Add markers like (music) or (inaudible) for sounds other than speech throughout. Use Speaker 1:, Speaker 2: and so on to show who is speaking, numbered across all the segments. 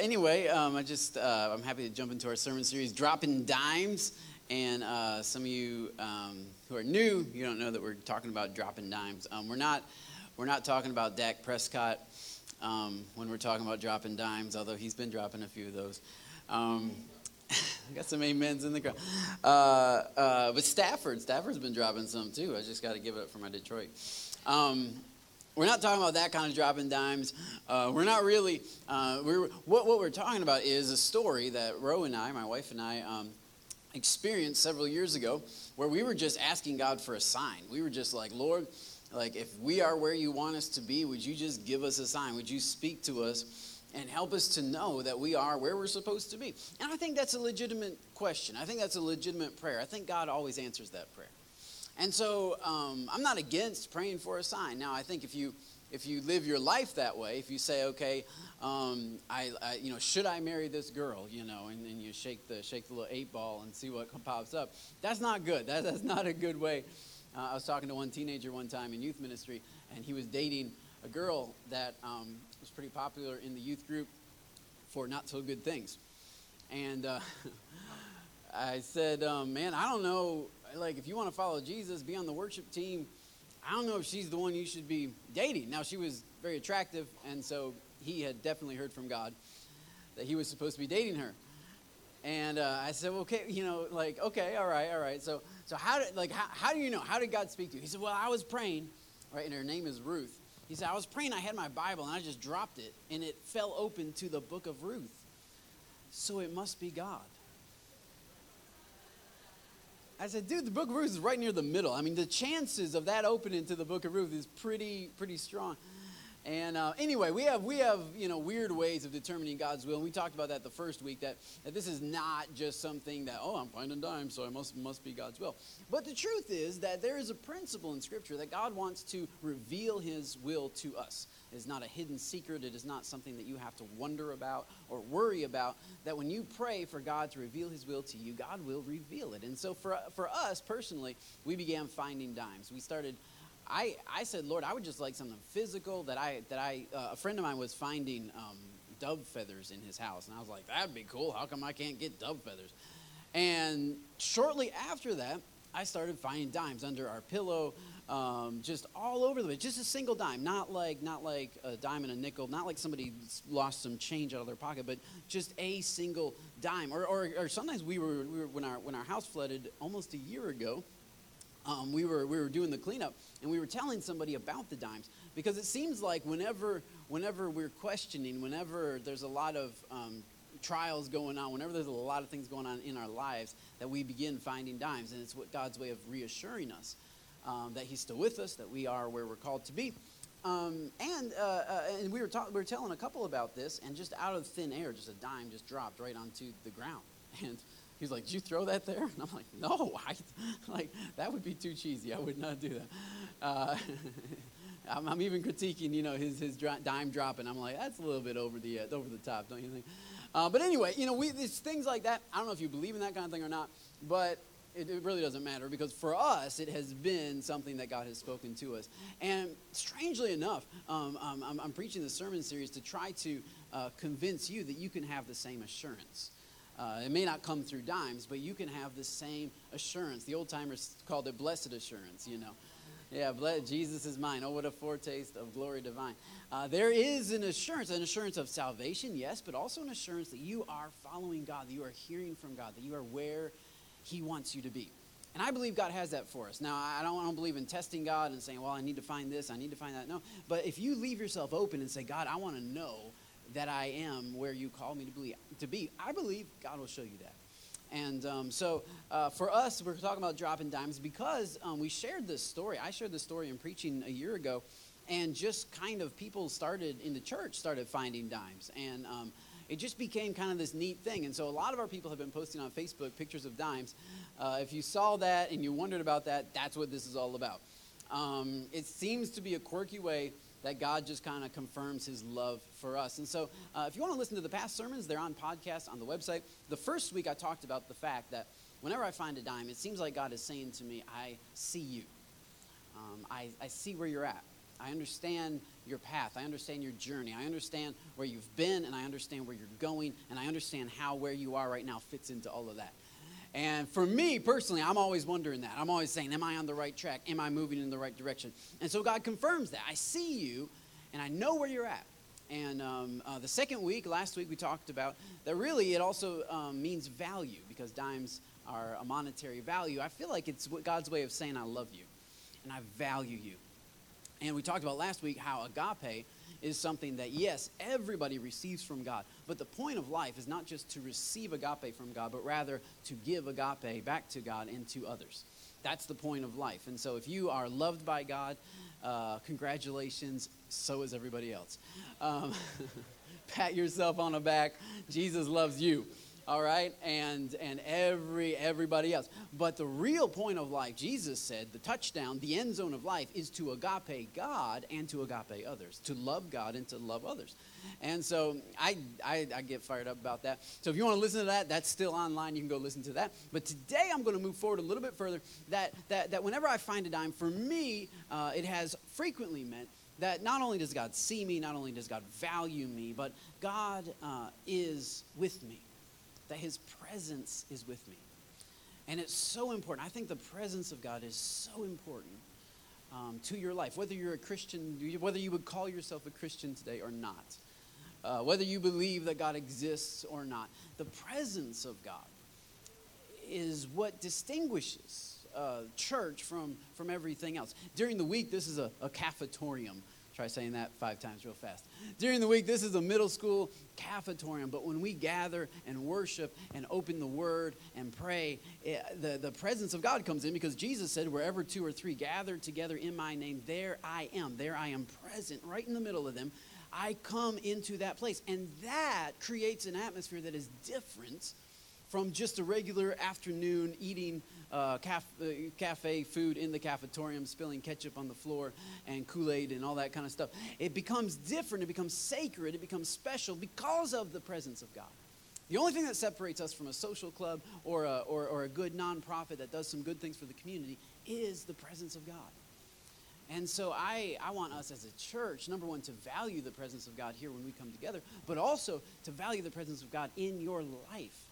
Speaker 1: anyway, um, I just uh, I'm happy to jump into our sermon series, dropping dimes. And uh, some of you um, who are new, you don't know that we're talking about dropping dimes. Um, we're not we're not talking about Dak Prescott um, when we're talking about dropping dimes, although he's been dropping a few of those. Um, (laughs) I got some amens in the crowd. Uh, uh, but Stafford, Stafford's been dropping some too. I just got to give it up for my Detroit. Um, we're not talking about that kind of dropping dimes. Uh, we're not really. Uh, we're, what, what we're talking about is a story that Ro and I, my wife and I, um, experienced several years ago where we were just asking God for a sign. We were just like, Lord, like if we are where you want us to be, would you just give us a sign? Would you speak to us and help us to know that we are where we're supposed to be? And I think that's a legitimate question. I think that's a legitimate prayer. I think God always answers that prayer. And so um, I'm not against praying for a sign. Now, I think if you if you live your life that way, if you say, okay, um, I, I, you know, should I marry this girl, you know, and then you shake the shake the little eight ball and see what (laughs) pops up. That's not good. That, that's not a good way. Uh, I was talking to one teenager one time in youth ministry, and he was dating a girl that um, was pretty popular in the youth group for not so good things. And uh, (laughs) I said, um, man, I don't know like if you want to follow Jesus, be on the worship team. I don't know if she's the one you should be dating. Now she was very attractive, and so he had definitely heard from God that he was supposed to be dating her. And uh, I said, okay, you know, like, okay, all right, all right. So, so how did, like, how, how do you know? How did God speak to you? He said, well, I was praying, right, and her name is Ruth. He said, I was praying, I had my Bible, and I just dropped it, and it fell open to the book of Ruth. So it must be God. I said, dude, the book of Ruth is right near the middle. I mean, the chances of that opening to the book of Ruth is pretty, pretty strong. And uh, anyway, we have we have you know weird ways of determining God's will. And we talked about that the first week that, that this is not just something that oh I'm finding dimes so it must must be God's will. But the truth is that there is a principle in Scripture that God wants to reveal His will to us. Is not a hidden secret. It is not something that you have to wonder about or worry about. That when you pray for God to reveal His will to you, God will reveal it. And so for for us personally, we began finding dimes. We started I, I said, Lord, I would just like something physical that I, that I, uh, a friend of mine was finding um, dove feathers in his house. And I was like, that'd be cool. How come I can't get dove feathers? And shortly after that, I started finding dimes under our pillow, um, just all over the place. Just a single dime, not like not like a dime and a nickel, not like somebody lost some change out of their pocket, but just a single dime. Or, or, or sometimes we were, we were when our when our house flooded almost a year ago um, we, were, we were doing the cleanup and we were telling somebody about the dimes because it seems like whenever, whenever we're questioning, whenever there's a lot of um, trials going on, whenever there's a lot of things going on in our lives, that we begin finding dimes. And it's what God's way of reassuring us um, that He's still with us, that we are where we're called to be. Um, and uh, uh, and we were, ta- we were telling a couple about this, and just out of thin air, just a dime just dropped right onto the ground. (laughs) And He's like, "Did you throw that there?" And I'm like, "No, I (laughs) like that would be too cheesy. I would not do that." Uh, (laughs) I'm, I'm, even critiquing, you know, his his dime drop, and I'm like, "That's a little bit over the uh, over the top, don't you think?" Uh, but anyway, you know, we there's things like that. I don't know if you believe in that kind of thing or not, but it, it, really doesn't matter because for us, it has been something that God has spoken to us. And strangely enough, um, um, I'm, I'm, preaching this sermon series to try to uh, convince you that you can have the same assurance. Uh, it may not come through dimes, but you can have the same assurance. The old timers called it blessed assurance, you know. Yeah, Jesus is mine. Oh, what a foretaste of glory divine. Uh, there is an assurance, an assurance of salvation, yes, but also an assurance that you are following God, that you are hearing from God, that you are where He wants you to be. And I believe God has that for us. Now, I don't, I don't believe in testing God and saying, well, I need to find this, I need to find that. No. But if you leave yourself open and say, God, I want to know that I am where you call me to be, to be I believe God will show you that. And um, so uh, for us, we're talking about dropping dimes because um, we shared this story. I shared this story in preaching a year ago, and just kind of people started in the church started finding dimes. And um, it just became kind of this neat thing. And so a lot of our people have been posting on Facebook pictures of dimes. Uh, if you saw that and you wondered about that, that's what this is all about. Um, it seems to be a quirky way that God just kind of confirms his love for us. And so, uh, if you want to listen to the past sermons, they're on podcast on the website. The first week I talked about the fact that whenever I find a dime, it seems like God is saying to me, I see you. Um, I, I see where you're at. I understand your path. I understand your journey. I understand where you've been, and I understand where you're going, and I understand how where you are right now fits into all of that. And for me personally, I'm always wondering that. I'm always saying, Am I on the right track? Am I moving in the right direction? And so God confirms that. I see you, and I know where you're at. And um, uh, the second week, last week, we talked about that really it also um, means value because dimes are a monetary value. I feel like it's God's way of saying, I love you and I value you. And we talked about last week how agape is something that, yes, everybody receives from God. But the point of life is not just to receive agape from God, but rather to give agape back to God and to others. That's the point of life. And so if you are loved by God, uh, congratulations. So is everybody else. Um, (laughs) pat yourself on the back. Jesus loves you all right and and every everybody else. But the real point of life jesus said the touchdown the end zone of life is to agape god and to agape others to love god and to love others. And so I, I, I get fired up about that. So if you want to listen to that that's still online you can go listen to that. But today i'm going to move forward a little bit further that that, that whenever i find a dime for me uh, it has frequently meant that not only does god see me not only does god value me but god uh, is with me that His presence is with me. And it's so important. I think the presence of God is so important um, to your life, whether you're a Christian, whether you would call yourself a Christian today or not, uh, whether you believe that God exists or not. The presence of God is what distinguishes uh, church from, from everything else. During the week, this is a, a cafetorium. Try saying that five times real fast. During the week, this is a middle school cafetorium, but when we gather and worship and open the word and pray, it, eh, the, the presence of God comes in because Jesus said, Wherever two or three gather together in my name, there I am. There I am present, right in the middle of them. I come into that place. And that creates an atmosphere that is different from just a regular afternoon eating uh, uh, cafe food in the cafetorium, spilling ketchup on the floor and Kool Aid and all that kind of stuff. It becomes different, it becomes sacred, it becomes special because of the presence of God. The only thing that separates us from a social club or a, or, or a good nonprofit that does some good things for the community is the presence of God. And so I, I want us as a church, number one, to value the presence of God here when we come together, but also to value the presence of God in your life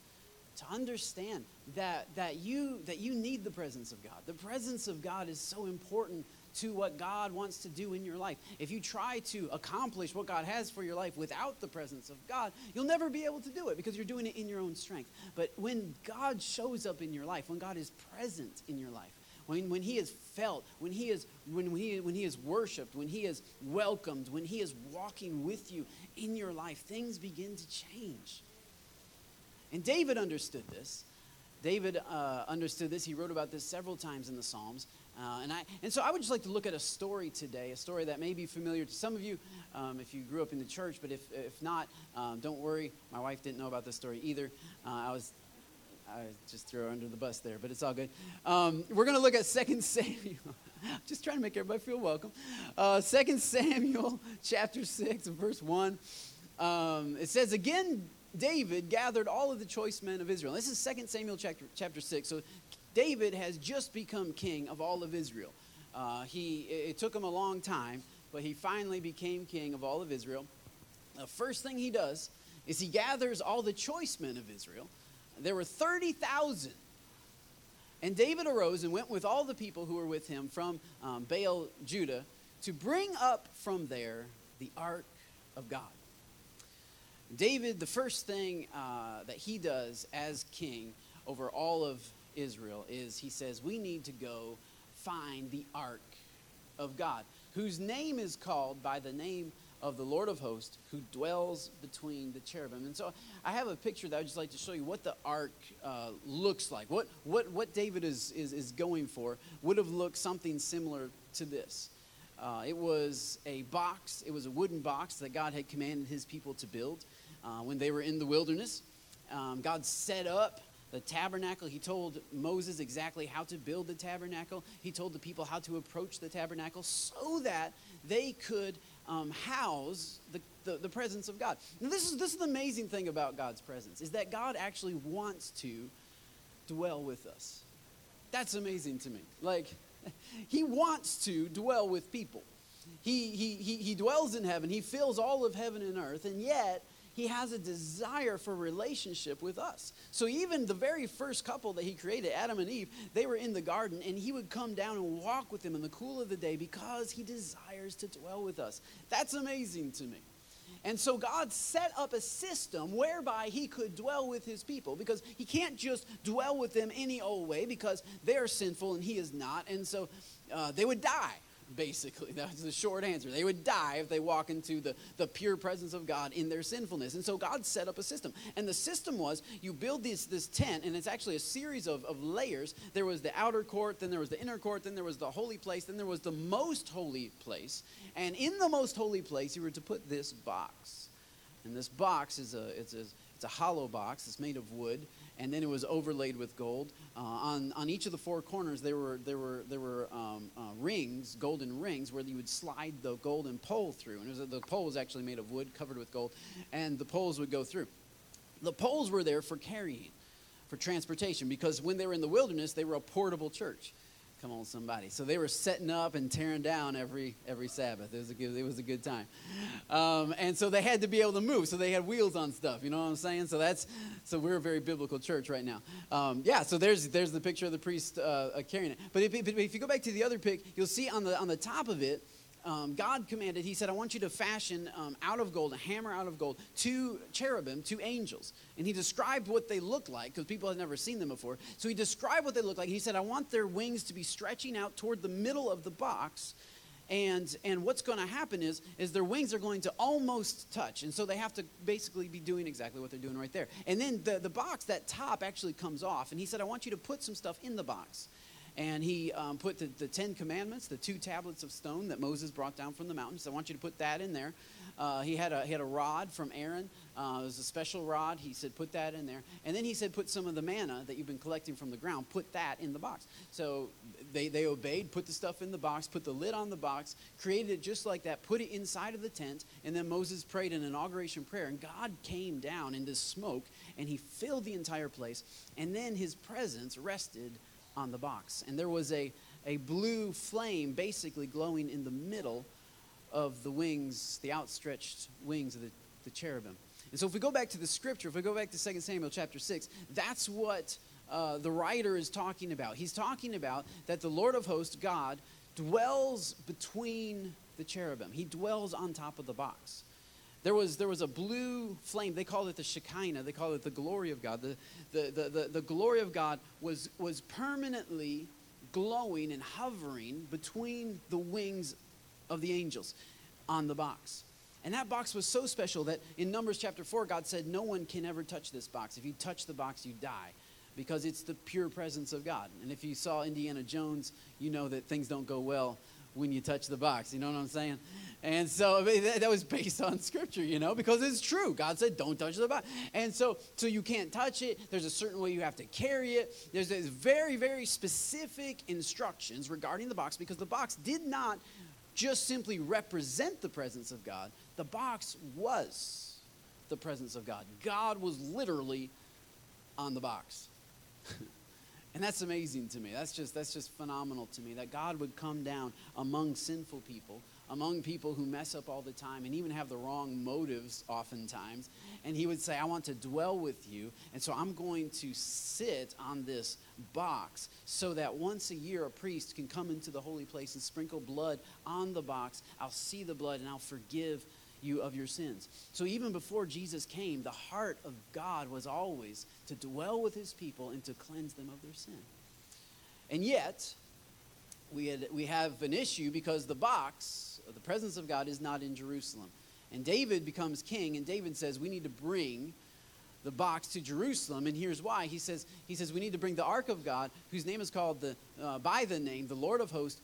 Speaker 1: to understand that, that, you, that you need the presence of God. The presence of God is so important to what God wants to do in your life. If you try to accomplish what God has for your life without the presence of God, you'll never be able to do it because you're doing it in your own strength. But when God shows up in your life, when God is present in your life, when, when he is felt, when he is, when, he, when he is worshiped, when he is welcomed, when he is walking with you in your life, things begin to change. And David understood this. David uh, understood this. He wrote about this several times in the Psalms. Uh, and, I, and so I would just like to look at a story today, a story that may be familiar to some of you um, if you grew up in the church, but if, if not, um, don't worry. My wife didn't know about this story either. Uh, I was I just threw her under the bus there, but it's all good. Um, we're going to look at 2 (laughs) Samuel. just trying to make everybody feel welcome. Uh, 2 Samuel (laughs) chapter 6, verse 1. Um, it says, Again, David gathered all of the choice men of Israel. This is 2 Samuel chapter, chapter 6. So David has just become king of all of Israel. Uh, he, it took him a long time, but he finally became king of all of Israel. The first thing he does is he gathers all the choice men of Israel. There were 30,000. And David arose and went with all the people who were with him from um, Baal, Judah, to bring up from there the ark of God. David, the first thing uh, that he does as king over all of Israel is he says, We need to go find the ark of God, whose name is called by the name of the Lord of hosts, who dwells between the cherubim. And so I have a picture that I'd just like to show you what the ark uh, looks like. What, what, what David is, is, is going for would have looked something similar to this. Uh, it was a box, it was a wooden box that God had commanded his people to build uh, when they were in the wilderness. Um, God set up the tabernacle. He told Moses exactly how to build the tabernacle. He told the people how to approach the tabernacle so that they could um, house the, the, the, presence of God. Now, this is, this is the amazing thing about God's presence, is that God actually wants to dwell with us. That's amazing to me. Like, (laughs) he wants to dwell with people. he, he, he, he dwells in heaven, he fills all of heaven and earth, and yet he has a desire for relationship with us. So even the very first couple that he created, Adam and Eve, they were in the garden, and he would come down and walk with them in the cool of the day because he desires to dwell with us. That's amazing to me. And so God set up a system whereby he could dwell with his people because he can't just dwell with them any old way because they are sinful and he is not. And so uh, they would die basically. (laughs) That's the short answer. They would die if they walk into the, the pure presence of God in their sinfulness. And so God set up a system. And the system was you build this, this tent, and it's actually a series of, of layers. There was the outer court, then there was the inner court, then there was the holy place, then there was the most holy place. And in the most holy place, you were to put this box. And this box is a, it's a, it's a hollow box. It's made of wood and then it was overlaid with gold. Uh, on, on each of the four corners, there were, there were, there were um, uh, rings, golden rings, where you would slide the golden pole through. And was, the pole was actually made of wood covered with gold, and the poles would go through. The poles were there for carrying, for transportation, because when they were in the wilderness, they were a portable church. Come on, somebody. So they were setting up and tearing down every every Sabbath. It was a good, it was a good time, um, and so they had to be able to move. So they had wheels on stuff. You know what I'm saying? So that's so we're a very biblical church right now. Um, yeah. So there's there's the picture of the priest uh, uh carrying it. But if, if you go back to the other pic, you'll see on the on the top of it um, God commanded, He said, I want you to fashion um, out of gold, a hammer out of gold, two cherubim, two angels. And He described what they looked like because people had never seen them before. So He described what they looked like. He said, I want their wings to be stretching out toward the middle of the box. And, and what's going to happen is, is their wings are going to almost touch. And so they have to basically be doing exactly what they're doing right there. And then the, the box, that top actually comes off. And he said, I want you to put some stuff in the box and he um, put the, the, Ten Commandments, the two tablets of stone that Moses brought down from the mountain. So I want you to put that in there. Uh, he, had a, he had a rod from Aaron. Uh, it was a special rod. He said, put that in there. And then he said, put some of the manna that you've been collecting from the ground, put that in the box. So they, they obeyed, put the stuff in the box, put the lid on the box, created it just like that, put it inside of the tent. And then Moses prayed an inauguration prayer. And God came down in this smoke and he filled the entire place. And then his presence rested on the box. And there was a, a blue flame basically glowing in the middle of the wings, the outstretched wings of the, the cherubim. And so if we go back to the scripture, if we go back to 2 Samuel chapter 6, that's what uh, the writer is talking about. He's talking about that the Lord of hosts, God, dwells between the cherubim. He dwells on top of the box. There was, there was a blue flame. They called it the Shekinah. They called it the glory of God. The, the, the, the, the glory of God was, was permanently glowing and hovering between the wings of the angels on the box. And that box was so special that in Numbers chapter 4, God said, No one can ever touch this box. If you touch the box, you die because it's the pure presence of God. And if you saw Indiana Jones, you know that things don't go well when you touch the box. You know what I'm saying? And so that was based on scripture, you know, because it's true. God said, don't touch the box. And so, so you can't touch it. There's a certain way you have to carry it. There's, there's very, very specific instructions regarding the box because the box did not just simply represent the presence of God, the box was the presence of God. God was literally on the box. (laughs) And that's amazing to me. That's just, that's just phenomenal to me that God would come down among sinful people, among people who mess up all the time and even have the wrong motives oftentimes. And He would say, I want to dwell with you. And so I'm going to sit on this box so that once a year a priest can come into the holy place and sprinkle blood on the box. I'll see the blood and I'll forgive you of your sins. So even before Jesus came, the heart of God was always to dwell with his people and to cleanse them of their sin. And yet, we, had, we have an issue because the box, the presence of God, is not in Jerusalem. And David becomes king, and David says, We need to bring the box to Jerusalem. And here's why. He says, he says We need to bring the ark of God, whose name is called the, uh, by the name, the Lord of hosts,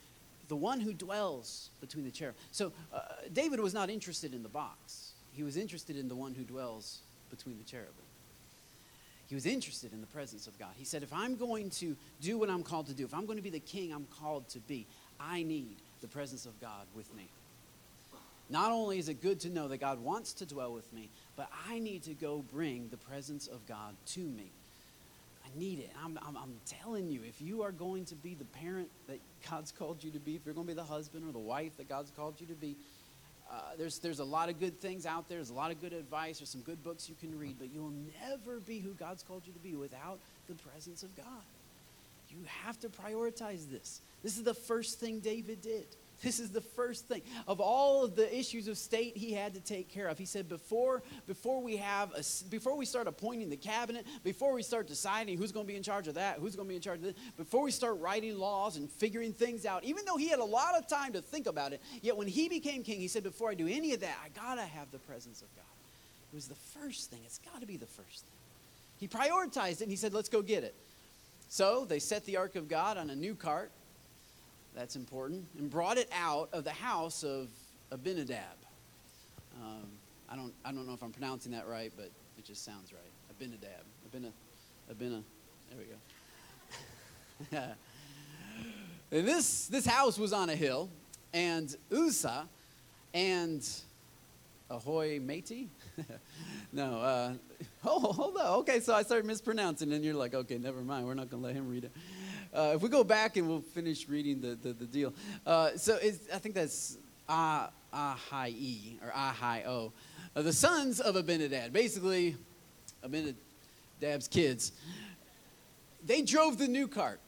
Speaker 1: the one who dwells between the cherub. So uh, David was not interested in the box. He was interested in the one who dwells between the cherubim. He was interested in the presence of God. He said, if I'm going to do what I'm called to do, if I'm going to be the king I'm called to be, I need the presence of God with me. Not only is it good to know that God wants to dwell with me, but I need to go bring the presence of God to me. I need it. I'm, I'm, I'm telling you, if you are going to be the parent that God's called you to be, if you're going to be the husband or the wife that God's called you to be, uh, there's, there's a lot of good things out there. There's a lot of good advice. There's some good books you can read, but you'll never be who God's called you to be without the presence of God. You have to prioritize this. This is the first thing David did. This is the first thing of all of the issues of state he had to take care of. He said, before, before we have a, before we start appointing the cabinet, before we start deciding who's going to be in charge of that, who's going to be in charge of this, before we start writing laws and figuring things out, even though he had a lot of time to think about it, yet when he became king, he said, before I do any of that, I gotta have the presence of God. It was the first thing. It's got to be the first thing. He prioritized it and he said, let's go get it. So they set the ark of God on a new cart that's important, and brought it out of the house of Abinadab. Um, I, don't, I don't know if I'm pronouncing that right, but it just sounds right. Abinadab. Abina, Abina, there we go. (laughs) and this, this house was on a hill, and Uzzah and Ahoy Matey? (laughs) no, uh, (laughs) oh, hold on. Okay, so I started mispronouncing, and you're like, okay, never mind. We're not going to let him read it. Uh, if we go back and we'll finish reading the, the, the deal. Uh, so I think that's ah, ah, hi, e, or Ahio. Uh, the sons of Abinadab, basically Abinadab's kids, they drove the new cart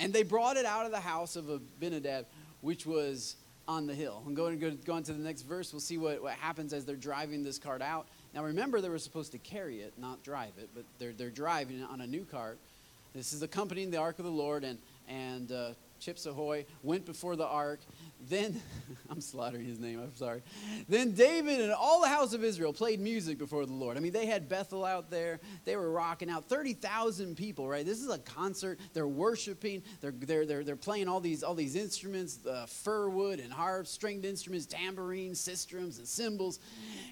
Speaker 1: and they brought it out of the house of Abinadab, which was on the hill. I'm going to go, on to the next verse. We'll see what, what happens as they're driving this cart out. Now, remember, they were supposed to carry it, not drive it, but they're, they're driving it on a new cart. This is accompanying the ark of the Lord, and, and uh, Chips Ahoy went before the ark. Then, (laughs) I'm slaughtering his name, I'm sorry. Then David and all the house of Israel played music before the Lord. I mean, they had Bethel out there, they were rocking out. 30,000 people, right? This is a concert. They're worshiping, they're, they're, they're, they're playing all these, all these instruments uh, fir wood and harps, stringed instruments, tambourines, sistrums, and cymbals.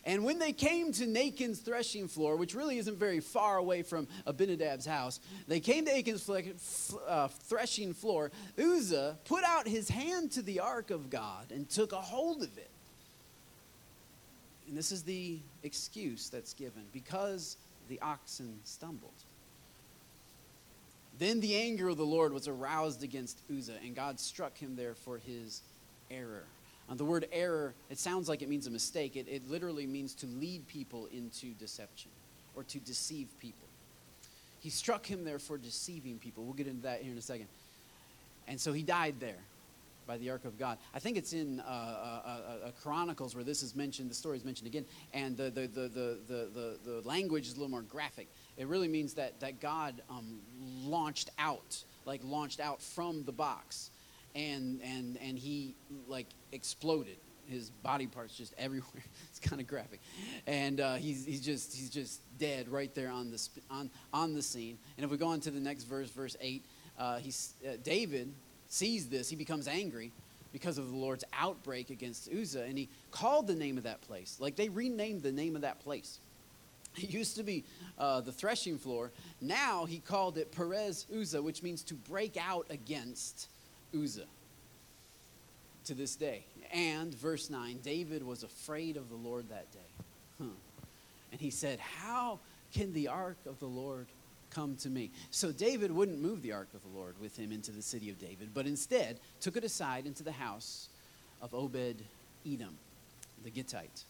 Speaker 1: And when they came to Nachon's threshing floor, which really isn't very far away from Abinadab's house, they came to Achan's uh, threshing floor. Uzzah put out his hand to the ark of God and took a hold of it. And this is the excuse that's given because the oxen stumbled. Then the anger of the Lord was aroused against Uzzah, and God struck him there for his error. The word error, it sounds like it means a mistake. It, it literally means to lead people into deception or to deceive people. He struck him there for deceiving people. We'll get into that here in a second. And so he died there by the ark of God. I think it's in uh, uh, uh, uh Chronicles where this is mentioned, the story is mentioned again, and the, the, the, the, the, the, language is a little more graphic. It really means that, that God um, launched out, like launched out from the box and and and he like exploded his body parts just everywhere (laughs) it's kind of graphic and uh, he's, he's just he's just dead right there on the on on the scene and if we go on to the next verse verse 8 uh, he's david sees this he becomes angry because of the lord's outbreak against uzzah and he called the name of that place like they renamed the name of that place (laughs) it used to be uh, the threshing floor now he called it perez uzzah which means to break out against Uzzah to this day. And verse 9, David was afraid of the Lord that day. Huh. And he said, How can the ark of the Lord come to me? So David wouldn't move the ark of the Lord with him into the city of David, but instead took it aside into the house of Obed Edom, the Gittite.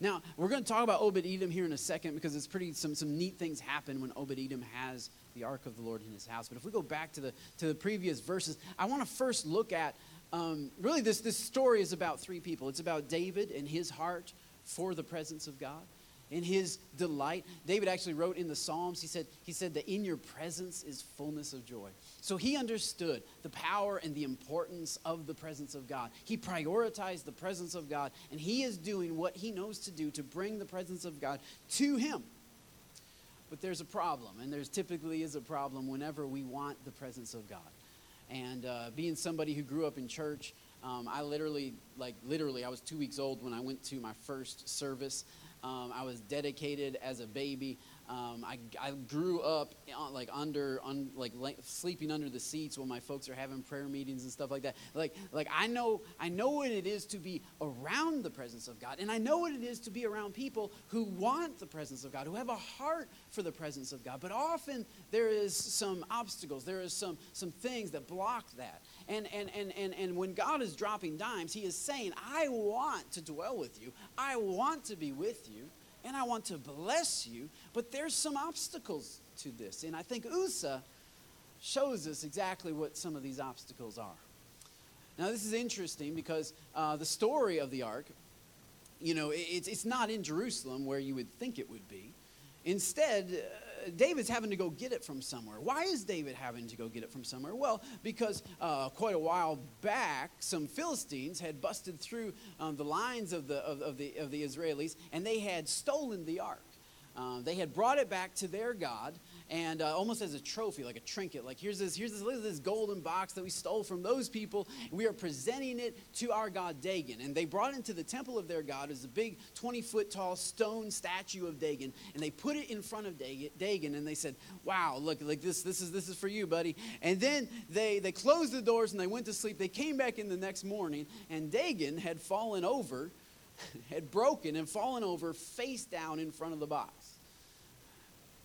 Speaker 1: Now, we're going to talk about Obed Edom here in a second because it's pretty some, some neat things happen when Obed Edom has the ark of the Lord in his house. But if we go back to the to the previous verses, I want to first look at um, really this this story is about three people. It's about David and his heart for the presence of God in his delight. David actually wrote in the Psalms, he said, he said that in your presence is fullness of joy. So he understood the power and the importance of the presence of God. He prioritized the presence of God, and he is doing what he knows to do to bring the presence of God to him. But there's a problem, and there's typically is a problem whenever we want the presence of God. And uh, being somebody who grew up in church, um, I literally, like literally, I was two weeks old when I went to my first service Um, I was dedicated as a baby. Um, I, I grew up uh, like under, un, like sleeping under the seats when my folks are having prayer meetings and stuff like that. Like, like I know, I know what it is to be around the presence of God, and I know what it is to be around people who want the presence of God, who have a heart for the presence of God. But often there is some obstacles, there is some some things that block that. And and and and and when God is dropping dimes, He is saying, "I want to dwell with you. I want to be with you." and I want to bless you, but there's some obstacles to this. And I think Uzzah shows us exactly what some of these obstacles are. Now, this is interesting because uh, the story of the ark, you know, it's, it's not in Jerusalem where you would think it would be. Instead, David's having to go get it from somewhere. Why is David having to go get it from somewhere? Well, because uh, quite a while back, some Philistines had busted through um, the lines of the, of, of, the, of the Israelis and they had stolen the ark. Uh, they had brought it back to their God, and uh, almost as a trophy, like a trinket. Like here's this, here's this, look at this golden box that we stole from those people. We are presenting it to our god Dagon, and they brought into the temple of their god. It's a big 20 foot tall stone statue of Dagon, and they put it in front of Dagon, and they said, "Wow, look, like this, this is this is for you, buddy." And then they they closed the doors and they went to sleep. They came back in the next morning, and Dagon had fallen over, (laughs) had broken and fallen over face down in front of the box.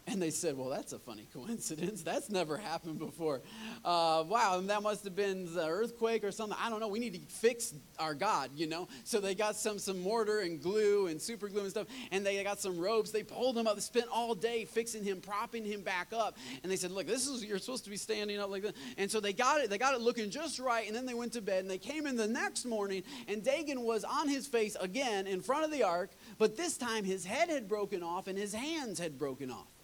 Speaker 1: (laughs) And they said, Well, that's a funny coincidence. That's never happened before. Uh, wow, that must have been the earthquake or something. I don't know. We need to fix our God, you know? So they got some, some mortar and glue and super glue and stuff, and they got some ropes. They pulled him up. They spent all day fixing him, propping him back up. And they said, Look, this is, you're supposed to be standing up like this. And so they got it, they got it looking just right, and then they went to bed. And they came in the next morning, and Dagon was on his face again in front of the ark, but this time his head had broken off and his hands had broken off.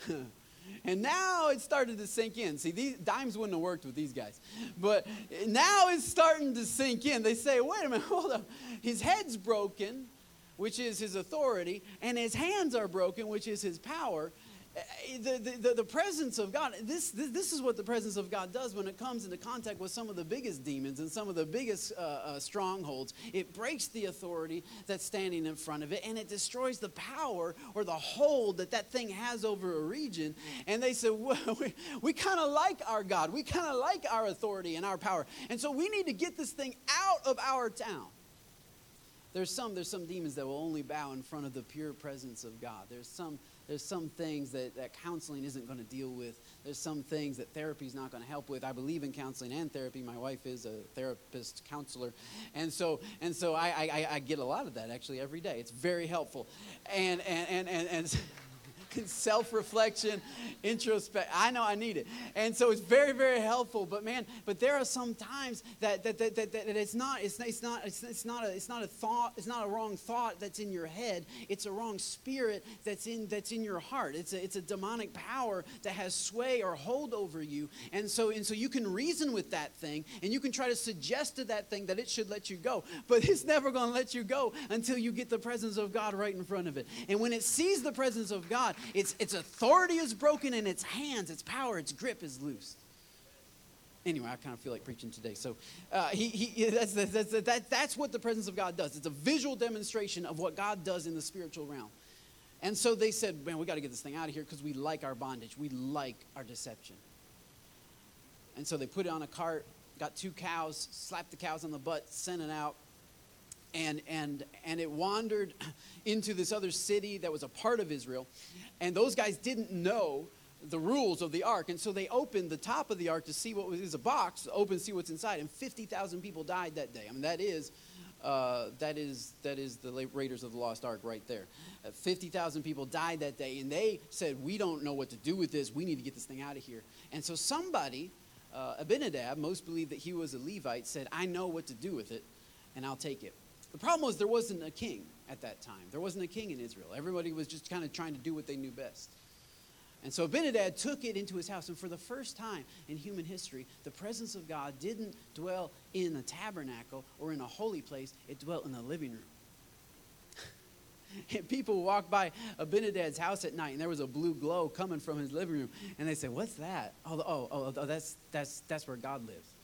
Speaker 1: (laughs) and now it started to sink in. See, these dimes wouldn't have worked with these guys. But now it's starting to sink in. They say, wait a minute, (laughs) hold up. His head's broken, which is his authority, and his hands are broken, which is his power the, the, the, presence of God, this, this, this, is what the presence of God does when it comes into contact with some of the biggest demons and some of the biggest uh, uh, strongholds. It breaks the authority that's standing in front of it and it destroys the power or the hold that that thing has over a region. And they said, well, (laughs) we, we kind of like our God. We kind of like our authority and our power. And so we need to get this thing out of our town. There's some, there's some demons that will only bow in front of the pure presence of God. There's some there's some things that, that counseling isn't going to deal with. There's some things that therapy is not going to help with. I believe in counseling and therapy. My wife is a therapist counselor. And so, and so I, I, I get a lot of that actually every day. It's very helpful. And, and, and, and, and (laughs) (laughs) self reflection, introspection. I know I need it. And so it's very, very helpful. But man, but there are some times that, that, that, that, that it's not, it's, it's not, it's, it's not a, it's not a thought, it's not a wrong thought that's in your head. It's a wrong spirit that's in, that's in your heart. It's a, it's a demonic power that has sway or hold over you. And so, and so you can reason with that thing and you can try to suggest to that thing that it should let you go. But it's never going to let you go until you get the presence of God right in front of it. And when it sees the presence of God, its, its authority is broken in its hands, its power, its grip is loosed. Anyway, I kind of feel like preaching today. So uh, he, he, that's, that's, that, that's what the presence of God does. It's a visual demonstration of what God does in the spiritual realm. And so they said, man, we got to get this thing out of here because we like our bondage. We like our deception. And so they put it on a cart, got two cows, slapped the cows on the butt, sent it out and and and it wandered (laughs) into this other city that was a part of Israel and those guys didn't know the rules of the ark and so they opened the top of the ark to see what was a box open see what's inside and 50,000 people died that day I mean that is uh, that is that is the Raiders of the Lost Ark right there. Uh, Fifty thousand people died that day, and they said, "We don't know what to do with this. We need to get this thing out of here." And so somebody, uh, Abinadab, most believe that he was a Levite, said, "I know what to do with it, and I'll take it." The problem was there wasn't a king at that time. There wasn't a king in Israel. Everybody was just kind of trying to do what they knew best. And so Abinadab took it into his house. And for the first time in human history, the presence of God didn't dwell in a tabernacle or in a holy place, it dwelt in the living room. and (laughs) people walked by Abinadab's house at night, and there was a blue glow coming from his living room. And they said, What's that? Oh, oh, oh, oh that's, that's, that's where God lives.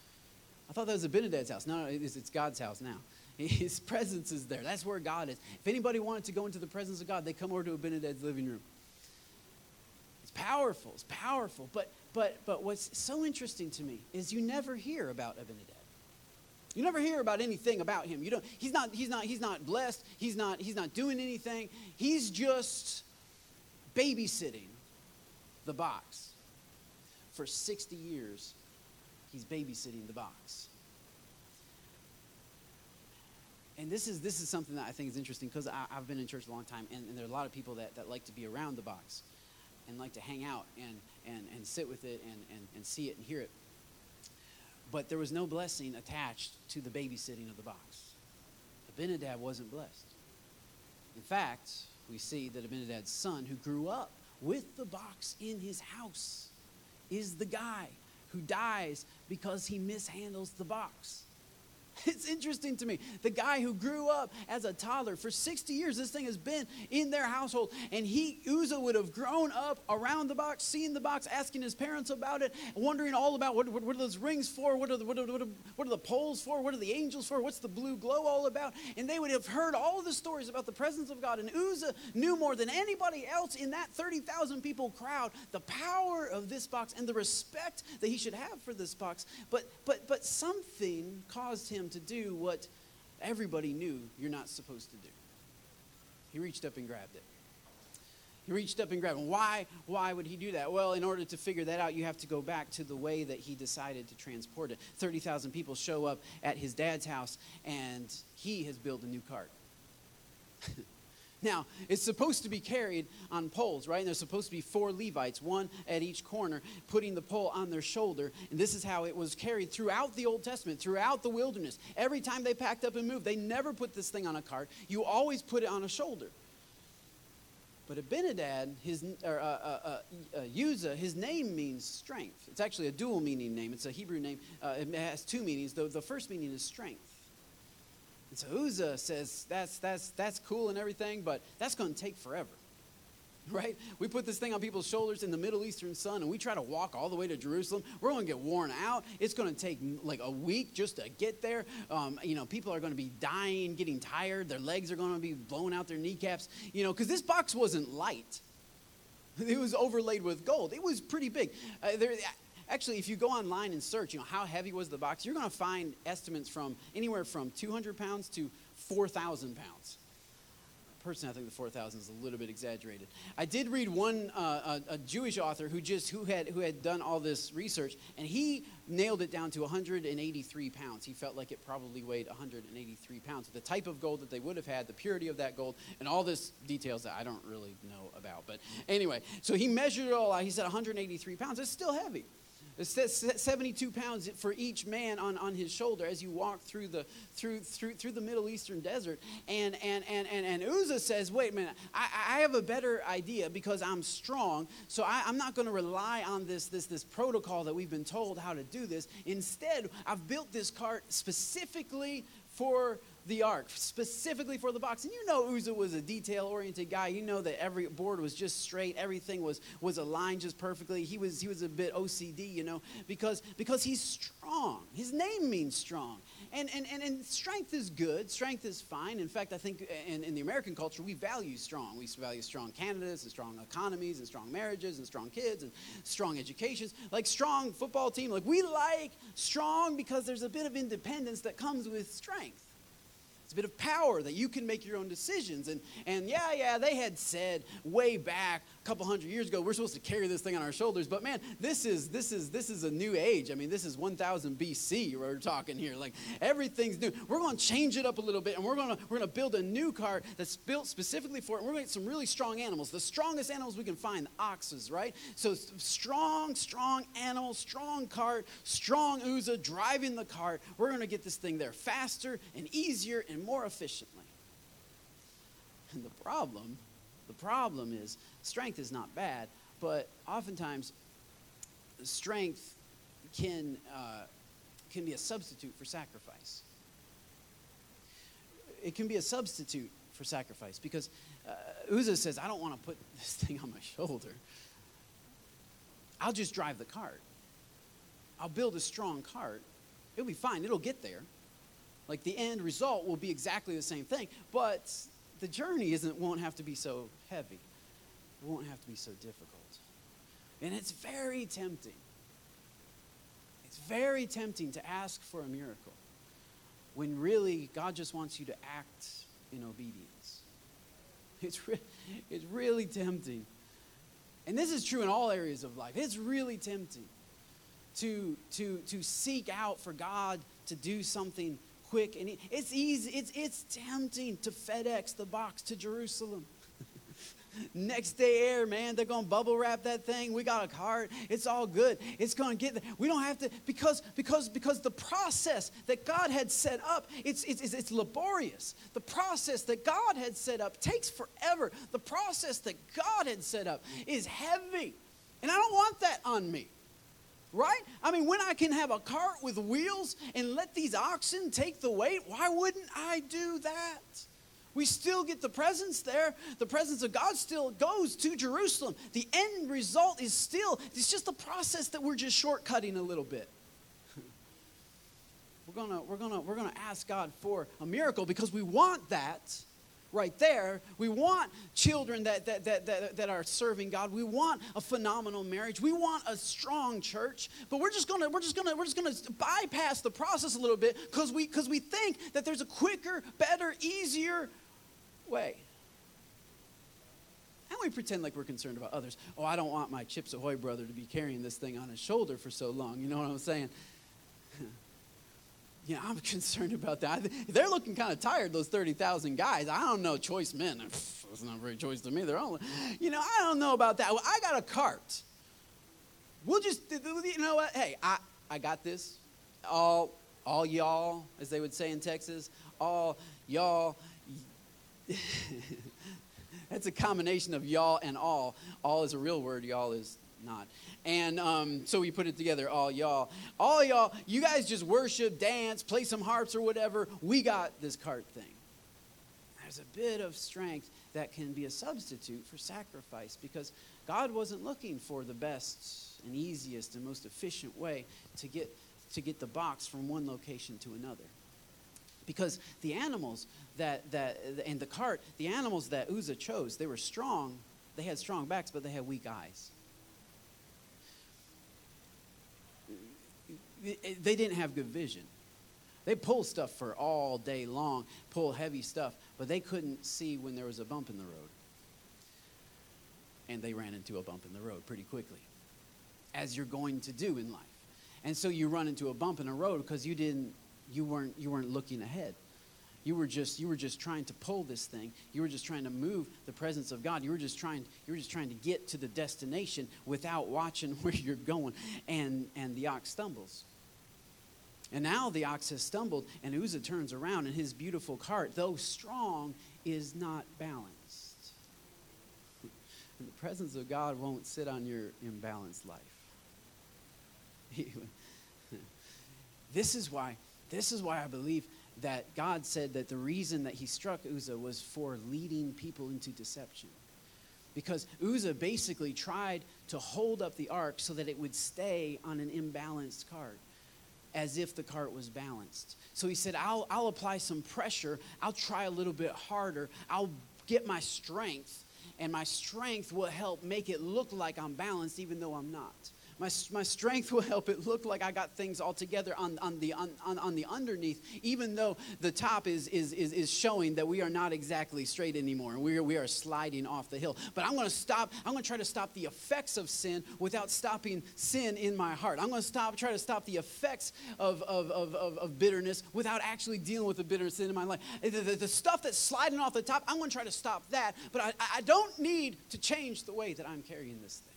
Speaker 1: I thought that was Abinadab's house. No, no, it's, it's God's house now. His presence is there. That's where God is. If anybody wanted to go into the presence of God, they come over to Abinadab's living room. It's powerful. It's powerful. But but but what's so interesting to me is you never hear about Abinadab. You never hear about anything about him. You don't he's not he's not he's not blessed. He's not he's not doing anything. He's just babysitting the box. For 60 years, he's babysitting the box. And this is this is something that I think is interesting because I've been in church a long time, and, and there are a lot of people that, that like to be around the box and like to hang out and, and, and sit with it and, and, and see it and hear it. But there was no blessing attached to the babysitting of the box. Abinadab wasn't blessed. In fact, we see that Abinadab's son, who grew up with the box in his house, is the guy who dies because he mishandles the box. (laughs) It's interesting to me. The guy who grew up as a toddler for 60 years, this thing has been in their household, and he, Uzzah, would have grown up around the box, seeing the box, asking his parents about it, wondering all about what, what, what are those rings for, what are, the, what, are, what, are, what are the poles for, what are the angels for, what's the blue glow all about. And they would have heard all the stories about the presence of God. And Uzzah knew more than anybody else in that 30,000 people crowd the power of this box and the respect that he should have for this box. But, but, but something caused him to do what everybody knew you're not supposed to do. He reached up and grabbed it. He reached up and grabbed it. Why, why would he do that? Well, in order to figure that out, you have to go back to the way that he decided to transport it. 30,000 people show up at his dad's house, and he has built a new cart. (laughs) Now, it's supposed to be carried on poles, right? And there's supposed to be four Levites, one at each corner, putting the pole on their shoulder. And this is how it was carried throughout the Old Testament, throughout the wilderness. Every time they packed up and moved, they never put this thing on a cart. You always put it on a shoulder. But Abinadab, his, or, uh, uh, uh, uh Uzzah, his name means strength. It's actually a dual meaning name. It's a Hebrew name. Uh, it has two meanings. The, the first meaning is strength. And so Uzzah says, that's, that's, that's cool and everything, but that's going to take forever. (laughs) Right? We put this thing on people's shoulders in the Middle Eastern sun and we try to walk all the way to Jerusalem. We're going to get worn out. It's going to take like a week just to get there. Um, you know, people are going to be dying, getting tired. Their legs are going to be blowing out their kneecaps. You know, because this box wasn't light. (laughs) It was overlaid with gold. It was pretty big. Uh, there, Actually, if you go online and search, you know, how heavy was the box, you're going to find estimates from anywhere from 200 pounds to 4,000 pounds. Personally, I think the 4,000 is a little bit exaggerated. I did read one uh, a, a, Jewish author who just who had who had done all this research, and he nailed it down to 183 pounds. He felt like it probably weighed 183 pounds. The type of gold that they would have had, the purity of that gold, and all this details that I don't really know about. But anyway, so he measured it all out. He said 183 pounds. It's still heavy. 72 pounds for each man on, on his shoulder as you walk through the through through through the Middle Eastern desert. And and and and, and Uzzah says, wait a minute, I, I have a better idea because I'm strong, so I, I'm not going to rely on this this this protocol that we've been told how to do this. Instead, I've built this cart specifically for the ark, specifically for the box. And you know Uzzah was a detail-oriented guy. You know that every board was just straight, everything was was aligned just perfectly. He was he was a bit OCD, you know, because because he's strong. His name means strong. And, and, and, and strength is good. Strength is fine. In fact, I think in, in the American culture, we value strong. We value strong candidates and strong economies and strong marriages and strong kids and strong educations. Like strong football team. Like we like strong because there's a bit of independence that comes with strength. It's a bit of power that you can make your own decisions. And, and yeah, yeah, they had said way back a couple hundred years ago, we're supposed to carry this thing on our shoulders. But man, this is this is this is a new age. I mean, this is 1000 BC we're talking here. Like everything's new. We're going to change it up a little bit, and we're going to we're going to build a new cart that's built specifically for it. And we're going to get some really strong animals, the strongest animals we can find, the oxes, right? So strong, strong animal, strong cart, strong Uzzah driving the cart. We're going to get this thing there faster and easier and more efficiently. And the problem, the problem is strength is not bad, but oftentimes strength can, uh, can be a substitute for sacrifice. It can be a substitute for sacrifice because uh, Uzzah says, I don't want to put (laughs) this thing on my shoulder. I'll just drive the cart. I'll build a strong cart. It'll be fine. It'll get there. Like the end result will be exactly the same thing, but the journey isn't won't have to be so heavy. It won't have to be so difficult. And it's very tempting. It's very tempting to ask for a miracle when really God just wants you to act in obedience. It's, re- it's really tempting. And this is true in all areas of life. It's really tempting to, to, to seek out for God to do something quick. And it's easy, it's, it's tempting to FedEx the box to Jerusalem. (laughs) Next day air, man, they're gonna bubble wrap that thing. We got a cart. It's all good. It's gonna get there. We don't have to because because because the process that God had set up, it's it's, it's laborious. The process that God had set up takes forever. The process that God had set up is heavy. And I don't want that on me. Right? I mean, when I can have a cart with wheels and let these oxen take the weight, why wouldn't I do that? We still get the presence there. The presence of God still goes to Jerusalem. The end result is still, it's just a process that we're just shortcutting a little bit. (laughs) we're gonna, we're gonna, we're gonna ask God for a miracle because we want that right there. We want children that, that, that, that, that are serving God. We want a phenomenal marriage. We want a strong church. But we're just gonna, we're just gonna, we're just gonna bypass the process a little bit because we because we think that there's a quicker, better, easier way. And we pretend like we're concerned about others. Oh, I don't want my Chips Ahoy brother to be carrying this thing on his shoulder for so long. You know what I'm saying? Yeah, I'm (laughs) concerned about that. They're looking kind of tired, those 30,000 guys. I don't know, choice men. (laughs) It's not very choice to me. They're all, you know, I don't know about that. Well, I got a cart. We'll just, you know what? Hey, I, I got this. All, all y'all, as they would say in Texas, all y'all (laughs) That's a combination of y'all and all. All is a real word, y'all is not. And um, so we put it together, all y'all. All y'all, you guys just worship, dance, play some harps or whatever. We got this cart thing. There's a bit of strength that can be a substitute for sacrifice because God wasn't looking for the best and easiest and most efficient way to get, to get the box from one location to another because the animals that, that and the cart the animals that uzzah chose they were strong they had strong backs but they had weak eyes they didn't have good vision. They pull stuff for all day long pull heavy stuff but they couldn't see when there was a bump in the road. And they ran into a bump in the road pretty quickly as you're going to do in life. And so you run into a bump in a road because you didn't you weren't you weren't looking ahead. You were just you were just trying to pull this thing. You were just trying to move the presence of god. You were just trying you were just trying to get to the destination without watching (laughs) where you're going. And and the ox stumbles and now the ox has stumbled and uzzah turns around and his beautiful cart though strong is not balanced. And the presence of god won't sit on your imbalanced life. (laughs) This is why this is why I believe that God said that the reason that he struck Uzzah was for leading people into deception. Because Uzzah basically tried to hold up the ark so that it would stay on an imbalanced cart, as if the cart was balanced. So he said, I'll, I'll apply some pressure, I'll try a little bit harder, I'll get my strength, and my strength will help make it look like I'm balanced, even though I'm not. My, my strength (laughs) will help it look like I got things all together on, on, the, on, on the underneath, even though the top is, is, is, is showing that we are not exactly straight anymore. and We are, we are sliding off the hill. But I'm going to stop, I'm going to try to stop the effects of sin without stopping sin in my heart. I'm going to stop, try to stop the effects of, of, of, of, of bitterness without actually dealing with the bitterness in my life. The, the, the stuff that's sliding off the top, I'm going to try to stop that. But I, I don't need to change the way that I'm carrying this thing.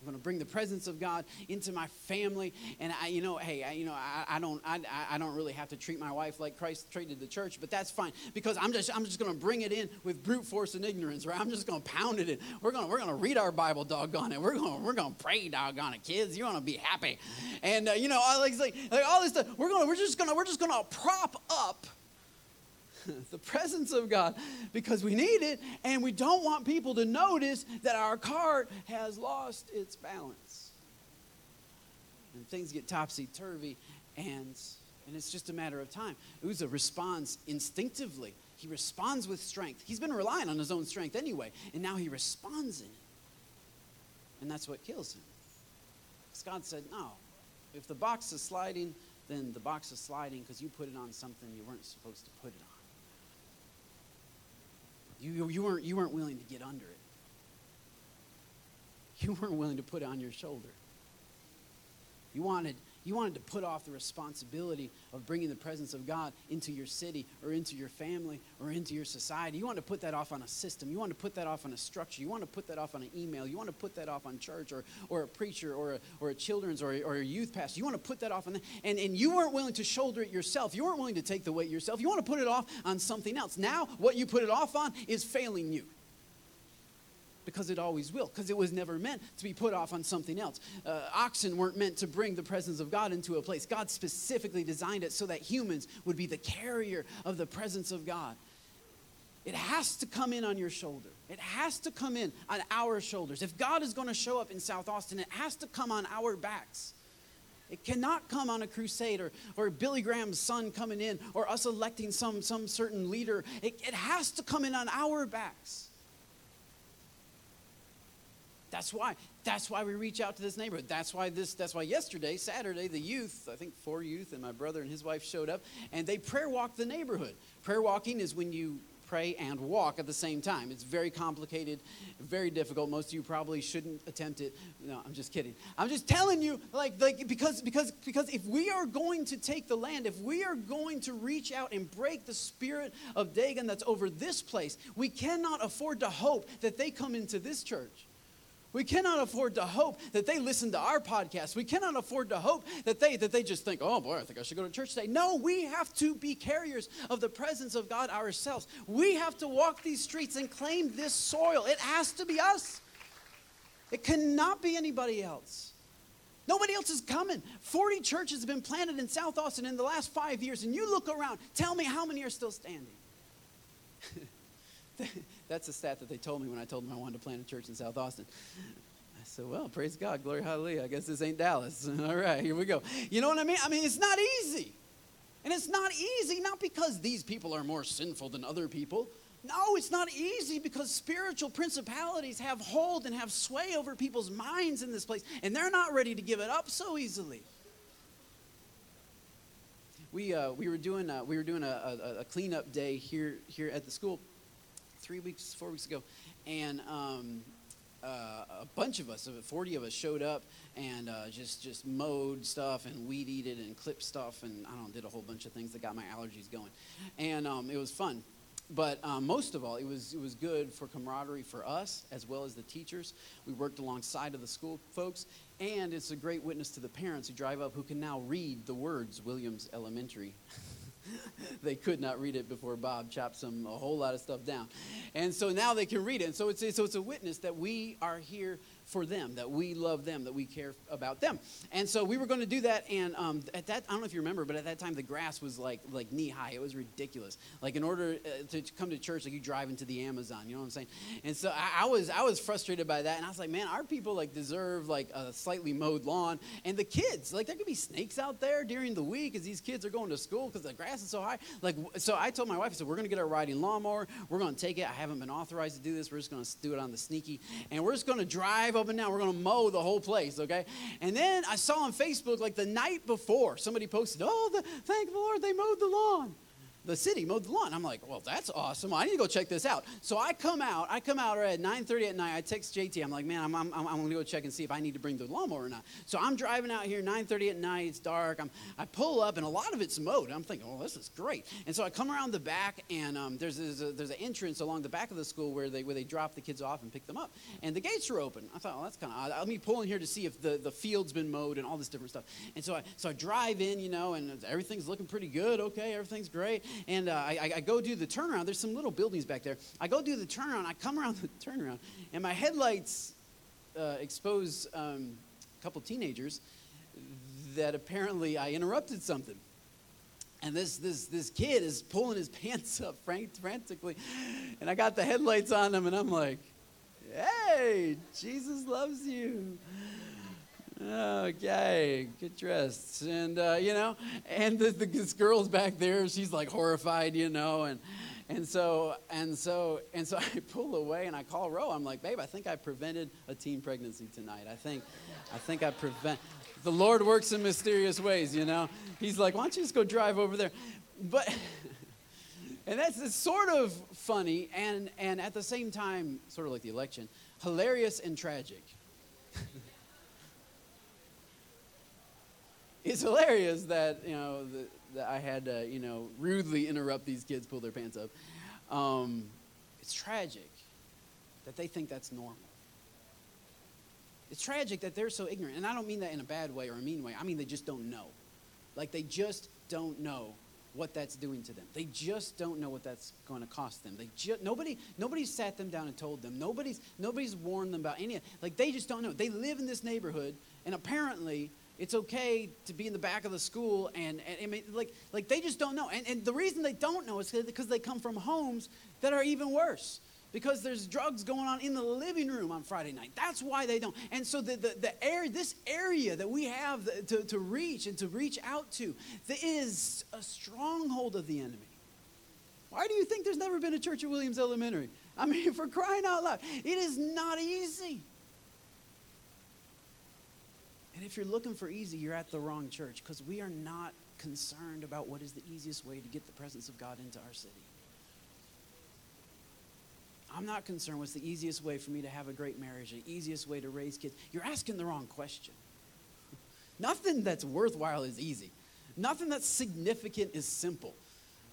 Speaker 1: I'm going to bring the presence of God into my family. And I, you know, hey, I, you know, I, I don't, I, I don't really have to treat my wife like Christ treated the church, but that's fine because I'm just, I'm just going to bring it in with brute force and ignorance, right? I'm just going to pound it in. We're going to, we're going to read our Bible, doggone it. We're going, we're going to pray, doggone it, kids. You want to be happy, and uh, you know, like, like all this stuff. We're going, to, we're just going to, we're just going to prop up (laughs) the presence of God because we need it and we don't want people to notice that our cart has lost its balance. And things get topsy turvy and And it's just a matter of time. Uzzah responds instinctively. He responds with strength. He's been relying on his own strength anyway, and now he responds in it. And that's what kills him. Because God said, No, if the box is sliding, then the box is sliding because you put it on something you weren't supposed to put it on. You, you, weren't, you weren't willing to get under it. You weren't willing to put it on your shoulder. You wanted, you wanted to put off the responsibility of bringing the presence of God into your city or into your family or into your society. You wanted to put that off on a system. You wanted to put that off on a structure. You wanted to put that off on an email. You wanted to put that off on church or, or a preacher or a, or a children's or a, or a youth pastor. You want to put that off on that. And, and you weren't willing to shoulder it yourself. You weren't willing to take the weight yourself. You want to put it off on something else. Now, what you put it off on is failing you because it always will, because it was never meant to be put off on something else. Uh, oxen weren't meant to bring the presence of God into a place. God specifically designed it so that humans would be the carrier of the presence of God. It has to come in on your shoulder. It has to come in on our shoulders. If God is going to show up in South Austin, it has to come on our backs. It cannot come on a crusade or, or Billy Graham's son coming in or us electing some, some certain leader. It, it has to come in on our backs. That's why. That's why we reach out to this neighborhood. That's why this. That's why yesterday, Saturday, the youth, I think four youth and my brother and his wife showed up, and they prayer walked the neighborhood. Prayer walking is when you pray and walk at the same time. It's very complicated, very difficult. Most of you probably shouldn't attempt it. No, I'm just kidding. I'm just telling you, like, like because because because if we are going to take the land, if we are going to reach out and break the spirit of Dagon that's over this place, we cannot afford to hope that they come into this church. We cannot afford to hope that they listen to our podcast. We cannot afford to hope that they that they just think, "Oh boy, I think I should go to church today." No, we have to be carriers of the presence of God ourselves. We have to walk these streets and claim this soil. It has to be us. It cannot be anybody else. Nobody else is coming. 40 churches have been planted in South Austin in the last 5 years and you look around, tell me how many are still standing. (laughs) That's the stat that they told me when I told them I wanted to plant a church in South Austin. I said, well, praise God, glory, hallelujah. I guess this ain't Dallas. (laughs) All right, here we go. You know what I mean? I mean, it's not easy. And it's not easy, not because these people are more sinful than other people. No, it's not easy because spiritual principalities have hold and have sway over people's minds in this place, and they're not ready to give it up so easily. We, uh, we were doing, a, we were doing a, a, a cleanup day here, here at the school, three weeks, four weeks ago, and um, uh, a bunch of us, 40 of us, showed up and uh, just just mowed stuff and weed eated and clipped stuff and I don't know, did a whole bunch of things that got my allergies going, and um, it was fun. But um, most of all, it was it was good for camaraderie for us as well as the teachers. We worked alongside of the school folks, and it's a great witness to the parents who drive up who can now read the words Williams Elementary. (laughs) (laughs) they could not read it before Bob chopped some a whole lot of stuff down, and so now they can read it. And so it's so it's a witness that we are here for them, that we love them, that we care about them. And so we were going to do that. And um, at that, I don't know if you remember, but at that time the grass was like like knee high. It was ridiculous. Like in order uh, to come to church, like you drive into the Amazon. You know what I'm saying? And so I, I, was I was frustrated by that. And I was like, man, our people like deserve like a slightly mowed lawn. And the kids, like there could be snakes out there during the week as these kids are going to school because the grass is so high. Like so, I told my wife, I said, we're going to get our riding lawnmower. We're going to take it. I haven't been authorized to do this. We're just going to do it on the sneaky, and we're just going to drive up and down. We're going to mow the whole place, okay? And then I saw on Facebook, like the night before, somebody posted, oh, the, thank the Lord, they mowed the lawn the city mowed the lawn. I'm like, well, that's awesome. I need to go check this out. So I come out. I come out at 9:30 at night. I text JT. I'm like, man, I'm, I'm, I'm going to go check and see if I need to bring the lawnmower or not. So I'm driving out here 9:30 at night. It's dark. I'm, I pull up and a lot of it's mowed. I'm thinking, oh, this is great. And so I come around the back and um, there's there's, a, there's an entrance along the back of the school where they where they drop the kids off and pick them up. And the gates are open. I thought, well, that's kind of odd. Let me pull in here to see if the, the field's been mowed and all this different stuff. And so I so I drive in, you know, and everything's looking pretty good. Okay, everything's great. And uh, I, I go do the turnaround. There's some little buildings back there. I go do the turnaround. I come around (laughs) the turnaround, and my headlights uh, expose um, a couple teenagers that apparently I interrupted something. And this, this, this kid is pulling his (laughs) pants up frantically. And I got the headlights on him, and I'm like, hey, Jesus loves you. Okay, get dressed. And, uh, you know, and the, the, this girl's back there, she's like horrified, you know, and, and so, and so, and so (laughs) I pull away and I call Ro. I'm like, babe, I think I prevented a teen pregnancy tonight. I think, I think I prevent, the Lord works in mysterious ways, you know. He's like, why don't you just go drive over there? But, (laughs) and that's sort of funny and, and at the same time, sort of like the election, hilarious and tragic. It's hilarious that you know that I had to you know rudely interrupt these kids pull their pants up. Um, it's tragic that they think that's normal. It's tragic that they're so ignorant, and I don't mean that in a bad way or a mean way. I mean they just don't know. Like they just don't know what that's doing to them. They just don't know what that's going to cost them. They just nobody nobody's sat them down and told them. Nobody's nobody's warned them about any like they just don't know. They live in this neighborhood and apparently it's okay to be in the back of the school and, and I mean like like they just don't know. And and the reason they don't know is because they come from homes that are even worse because there's drugs going on in the living room on Friday night. That's why they don't. And so the, the, the area, this area that we have to, to reach and to reach out to, is a stronghold of the enemy. Why do you think there's never been a church at Williams Elementary? I mean, (laughs) for crying out loud, it is not easy. And if you're looking for easy, you're at the wrong church because we are not concerned about what is the easiest way to get the presence of God into our city. I'm not concerned what's the easiest way for me to have a great marriage, the easiest way to raise kids. You're asking the wrong question. (laughs) Nothing that's worthwhile is easy. Nothing that's significant is simple.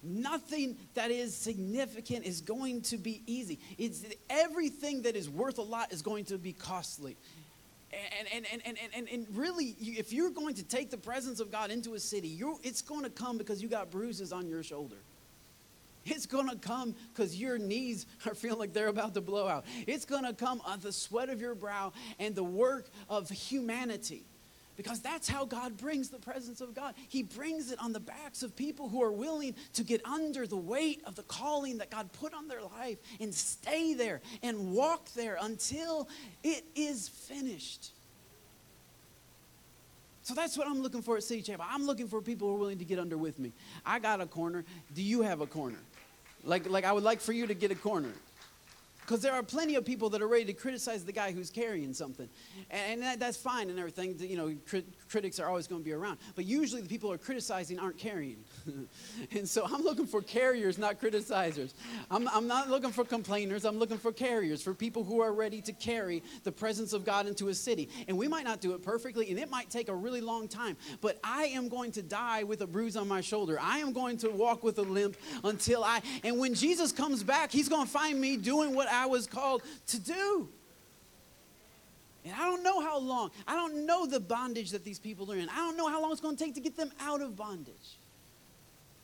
Speaker 1: Nothing that is significant is going to be easy. It's everything that is worth a lot is going to be costly. And, and, and, and, and, and really, if you're going to take the presence of God into a city, it's going to come because you got bruises on your shoulder. It's going to come because your knees are feeling like they're about to blow out. It's going to come on the sweat of your brow and the work of humanity. Because that's how God brings the presence of God. He brings it on the backs of people who are willing to get under the weight of the calling that God put on their life and stay there and walk there until it is finished. So that's what I'm looking for at City Chapel. I'm looking for people who are willing to get under with me. I got a corner. Do you have a corner? Like, like I would like for you to get a corner. Because there are plenty of people that are ready to criticize the guy who's carrying something. And that, that's fine and everything. You know, crit- critics are always going to be around. But usually the people who are criticizing aren't carrying. (laughs) and so I'm looking for carriers, not criticizers. I'm, I'm not looking for complainers. I'm looking for carriers, for people who are ready to carry the presence of God into a city. And we might not do it perfectly, and it might take a really long time. But I am going to die with a bruise on my shoulder. I am going to walk with a limp until I. And when Jesus comes back, he's going to find me doing what I was called to do. And I don't know how long. I don't know the bondage that these people are in. I don't know how long it's going to take to get them out of bondage.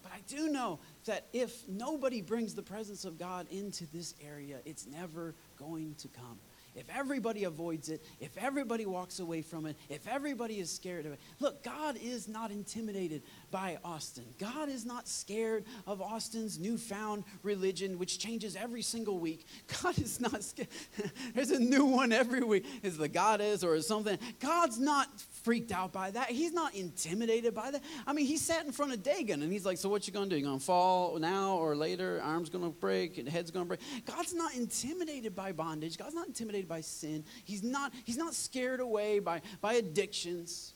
Speaker 1: But I do know that if nobody brings the presence of God into this area, it's never going to come if everybody avoids it, if everybody walks away from it, if everybody is scared of it. Look, God is not intimidated by Austin. God is not scared of Austin's newfound religion, which changes every single week. (laughs) God is not scared. (laughs) There's a new one every week. Is the goddess or something. God's not freaked out by that. He's not intimidated by that. I mean, he sat in front of Dagon and he's like, So what you gonna do? You gonna fall now or later? Arm's gonna break, and head's gonna break. God's not intimidated by bondage. God's not intimidated by sin. He's not, he's not scared away by, by addictions.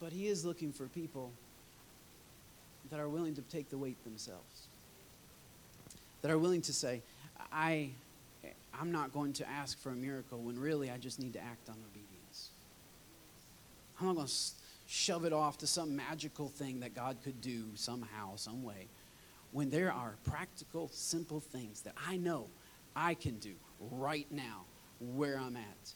Speaker 1: But he is looking for people that are willing to take the weight themselves. That are willing to say, I, I'm not going to ask for a miracle when really I just need to act on obedience. I'm not going to shove it off to some magical thing that God could do somehow, some way. When there are practical, simple things that I know I can do right now where I'm at.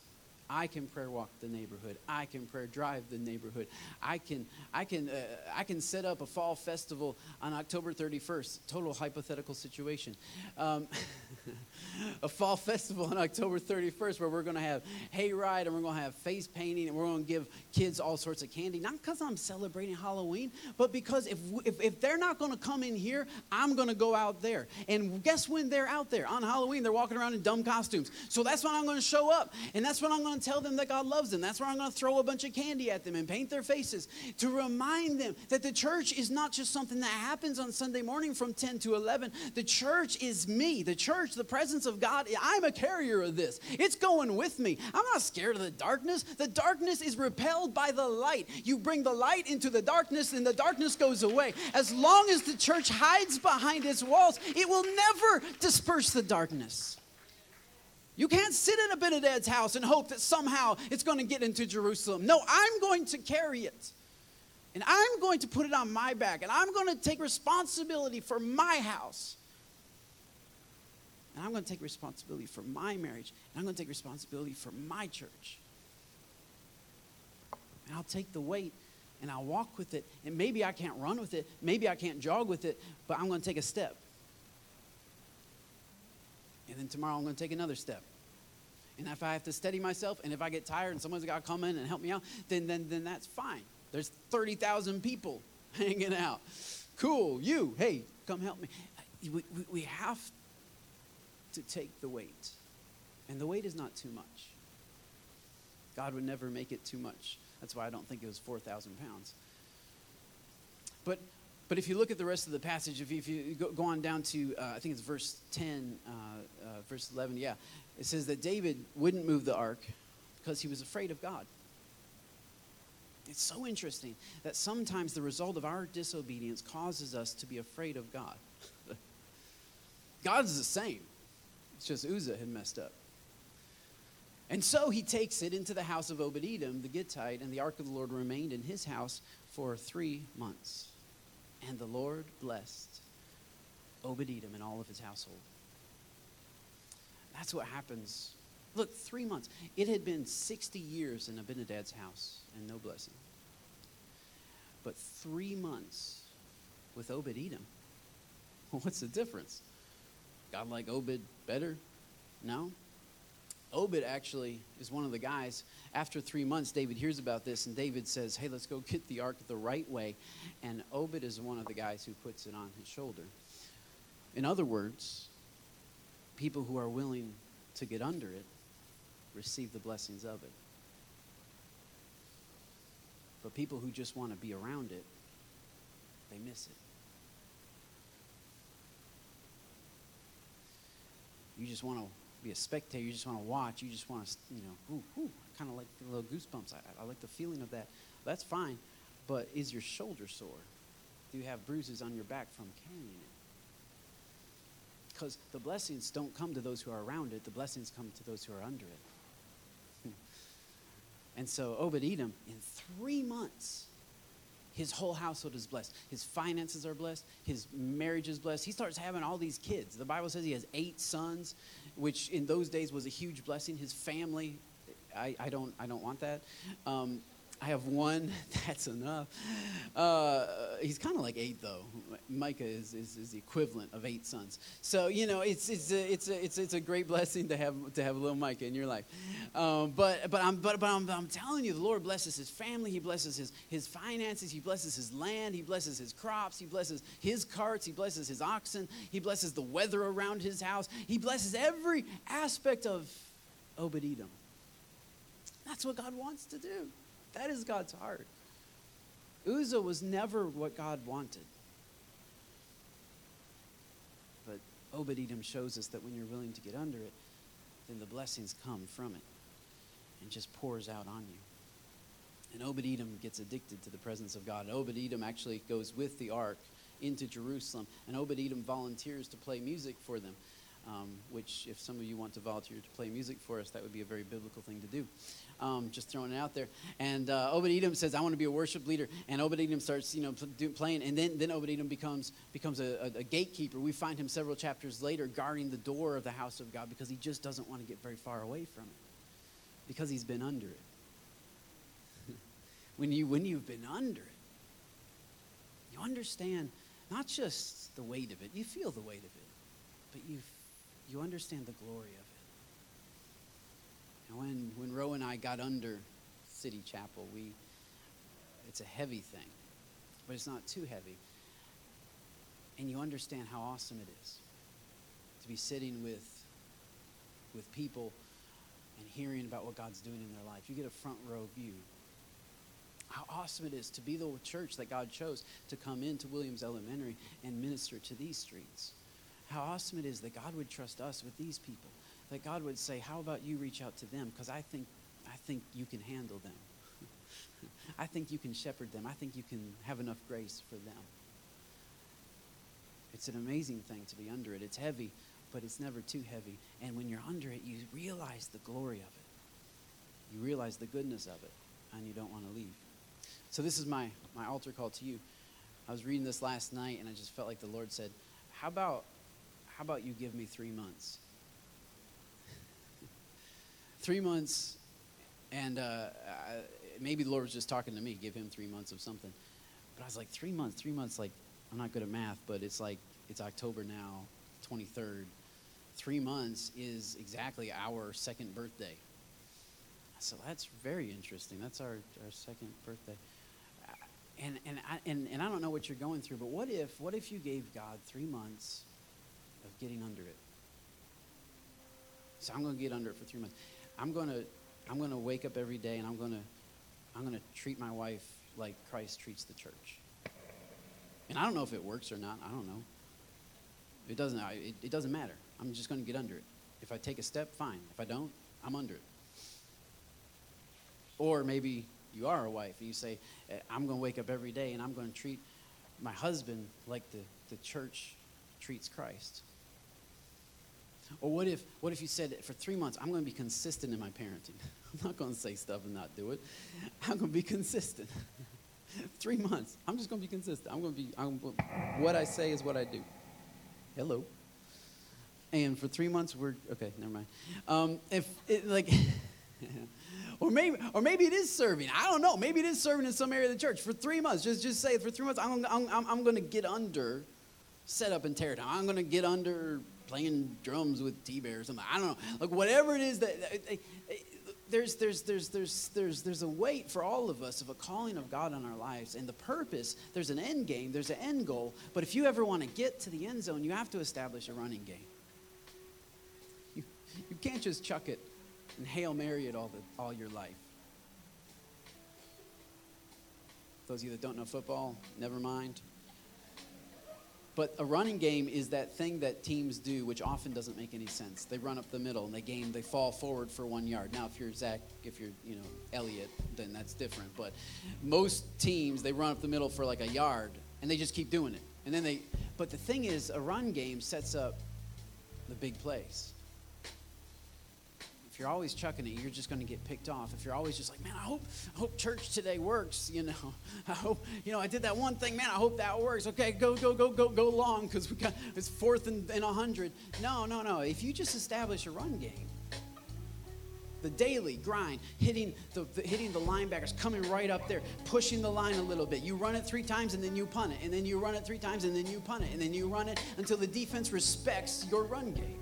Speaker 1: I can prayer walk the neighborhood. I can prayer drive the neighborhood. I can, I can, uh, I can set up a fall festival on October 31st. Total hypothetical situation. Um, (laughs) (laughs) a fall festival on October 31st where we're going to have hayride and we're going to have face painting and we're going to give kids all sorts of candy. Not because I'm celebrating Halloween, but because if, if, if they're not going to come in here, I'm going to go out there. And guess when they're out there? On Halloween, they're walking around in dumb costumes. So that's when I'm going to show up. And that's when I'm going to tell them that God loves them. That's where I'm going to throw a bunch of candy at them and paint their faces to remind them that the church is not just something that happens on Sunday morning from 10 to 11. The church is me. The church, the presence of God, I'm a carrier of this. It's going with me. I'm not scared of the darkness. The darkness is repelled by the light. You bring the light into the darkness, and the darkness goes away. As long as the church hides behind its walls, it will never disperse the darkness. You can't sit in Abinadab's house and hope that somehow it's going to get into Jerusalem. No, I'm going to carry it. And I'm going to put it on my back. And I'm going to take responsibility for my house. And I'm going to take responsibility for my marriage. And I'm going to take responsibility for my church. And I'll take the weight and I'll walk with it. And maybe I can't run with it. Maybe I can't jog with it. But I'm going to take a step. And then tomorrow I'm going to take another step. And if I have to steady myself, and if I get tired and someone's got to come in and help me out, then, then, then that's fine. There's 30,000 people (laughs) hanging out. Cool, you, hey, come help me. We, we, we have to take the weight. And the weight is not too much. God would never make it too much. That's why I don't think it was 4,000 pounds. But, but if you look at the rest of the passage, if you, if you go, go, on down to, uh, I think it's verse 10, uh, uh, verse 11, yeah, it says that David wouldn't move the ark because he was afraid of God. It's so interesting that sometimes the result of our disobedience causes us to be afraid of God. (laughs) God's the same. It's just Uzzah had messed up. And so he takes it into the house of Obed Edom, the Gittite, and the ark of the Lord remained in his house for three months. And the Lord blessed Obed Edom and all of his household. That's what happens. Look, three months. It had been 60 years in Abinadab's house and no blessing. But three months with Obed Edom. (laughs) What's the difference? God like Obed better? No. Obed actually is one of the guys. After three months, David hears about this, and David says, Hey, let's go get the ark the right way. And Obed is one of the guys who puts it on his shoulder. In other words, people who are willing to get under it receive the blessings of it. But people who just want to be around it, they miss it. You just want to be a spectator. You just want to watch. You just want to, you know, ooh, ooh, kind of like a little goosebumps. I, I like the feeling of that. That's fine. But is your shoulder sore? Do you have bruises on your back from carrying it? Because the blessings don't come to those who are around it, the blessings come to those who are under it. (laughs) And so Obed Edom, in three months, his whole household is blessed. His finances are blessed. His marriage is blessed. He starts having all these kids. The Bible says he has eight sons, which in those days was a huge blessing. His family, I, I don't, I don't want that. Um, I have one. (laughs) That's enough. Uh, he's kind of like eight, though. Micah is, is, is, the equivalent of eight sons. So you know, it's it's a, it's a, it's it's a great blessing to have to have a little Micah in your life. Um, but but I'm but, but I'm, I'm telling you, the Lord blesses his family. He blesses his his finances. He blesses his land. He blesses his crops. He blesses his carts. He blesses his oxen. He blesses the weather around his house. He blesses every aspect of Obed Edom. That's what God wants to do. That is God's heart. Uzzah was never what God wanted. But Obed Edom shows us that when you're willing to get under it, then the blessings come from it and just pours out on you. And Obed Edom gets addicted to the presence of God. Obed Edom actually goes with the ark into Jerusalem, and Obed Edom volunteers to play music for them um, which, if some of you want to volunteer to play music for us, that would be a very biblical thing to do. Um, just throwing it out there. And uh, Obed Edom says, "I want to be a worship leader." And Obed Edom starts, you know, do, playing, and then then Obed Edom becomes becomes a, a, a gatekeeper. We find him several chapters later guarding the door of the house of God because he just doesn't want to get very far away from it because he's been under it. (laughs) when you when you've been under it, you understand not just the weight of it. You feel the weight of it, but you you understand the glory of it. And when, when Roe and I got under City Chapel, we, it's a heavy thing, but it's not too heavy. And you understand how awesome it is to be sitting with, with people and hearing about what God's doing in their life. You get a front row view. How awesome it is to be the church that God chose to come into Williams Elementary and minister to these streets. How awesome it is that God would trust us with these people. That God would say, "How about you reach out to them because I think I think you can handle them. (laughs) I think you can shepherd them. I think you can have enough grace for them." It's an amazing thing to be under it. It's heavy, but it's never too heavy. And when you're under it, you realize the glory of it. You realize the goodness of it, and you don't want to leave. So this is my, my altar call to you. I was reading this last night, and I just felt like the Lord said, how about, how about you give me three months? (laughs) three months, and uh, maybe the Lord was just talking to me, give him three months of something. But I was like, three months, three months, like, I'm not good at math, but it's like, it's October now, 23rd. Three months is exactly our second birthday. So that's very interesting. That's our, our second birthday. And, and, I, and, and I don't know what you're going through, but what if, what if you gave God three months of getting under it? So I'm going to get under it for three months. I'm going to, I'm going to wake up every day and I'm going to, I'm going to treat my wife like Christ treats the church. And I don't know if it works or not. I don't know. It doesn't, it, it doesn't matter. I'm just going to get under it. If I take a step, fine. If I don't, I'm under it. Or maybe you are a wife and you say, eh, I'm going to wake up every day and I'm going to treat my husband like the, the church treats Christ. Or what if, what if you said, for three months, I'm going to be consistent in my parenting? (laughs) I'm not going to say stuff and not do it. I'm going to be consistent. (laughs) three months. I'm just going to be consistent. I'm going to be, I'm, what I say is what I do. Hello. And for three months, we're, okay, never mind. Um, if, it, like, (laughs) or maybe, or maybe it is serving. I don't know. Maybe it is serving in some area of the church for three months. Just, just say for three months, I'm, I'm, I'm going to get under set up and tear down. I'm going to get under playing drums with T-Bear or something. I don't know. Like whatever it is that, there's, there's, there's, there's, there's, there's a weight for all of us of a calling of God on our lives. And the purpose, there's an end game, there's an end goal. But if you ever want to get to the end zone, you have to establish a running game. You, you can't just chuck it and Hail Mary it all, the, all your life. Those of you that don't know football, never mind. But a running game is that thing that teams do, which often doesn't make any sense. They run up the middle and they game, they fall forward for one yard. Now, if you're Zeke, if you're you know Elliott, then that's different. But most teams they run up the middle for like a yard and they just keep doing it. And then they. But the thing is, a run game sets up the big plays you're always chucking it, you're just going to get picked off. If you're always just like, man, I hope, I hope church today works. You know, (laughs) I hope, you know, I did that one thing, man. I hope that works. Okay, go, go, go, go, go long because we got it's fourth and a hundred. No, no, no. If you just establish a run game, the daily grind, hitting the, the, hitting the linebackers, coming right up there, pushing the line a little bit. You run it three times and then you punt it, and then you run it three times and then you punt it, and then you run it until the defense respects your run game.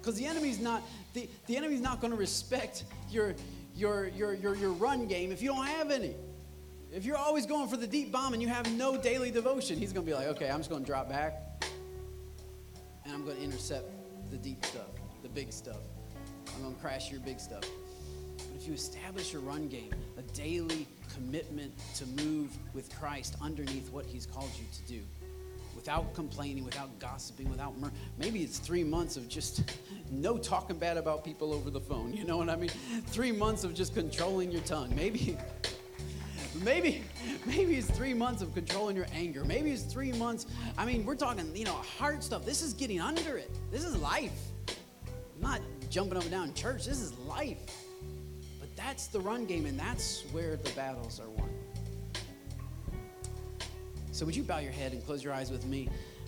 Speaker 1: Because the enemy's not the, the enemy's not going to respect your, your, your, your, your run game if you don't have any. If you're always going for the deep bomb and you have no daily devotion, he's going to be like, okay, I'm just going to drop back and I'm going to intercept the deep stuff, the big stuff. I'm going to crash your big stuff. But if you establish a run game, a daily commitment to move with Christ underneath what he's called you to do, without complaining, without gossiping, without mur- maybe it's three months of just (laughs) no talking bad about people over the phone. You know what I mean? Three months of just controlling your tongue. Maybe, (laughs) maybe, maybe it's three months of controlling your anger. Maybe it's three months. I mean, we're talking, you know, hard stuff. This is getting under it. This is life. I'm not jumping up and down in church. This is life. But that's the run game, and that's where the battles are won. So would you bow your head and close your eyes with me?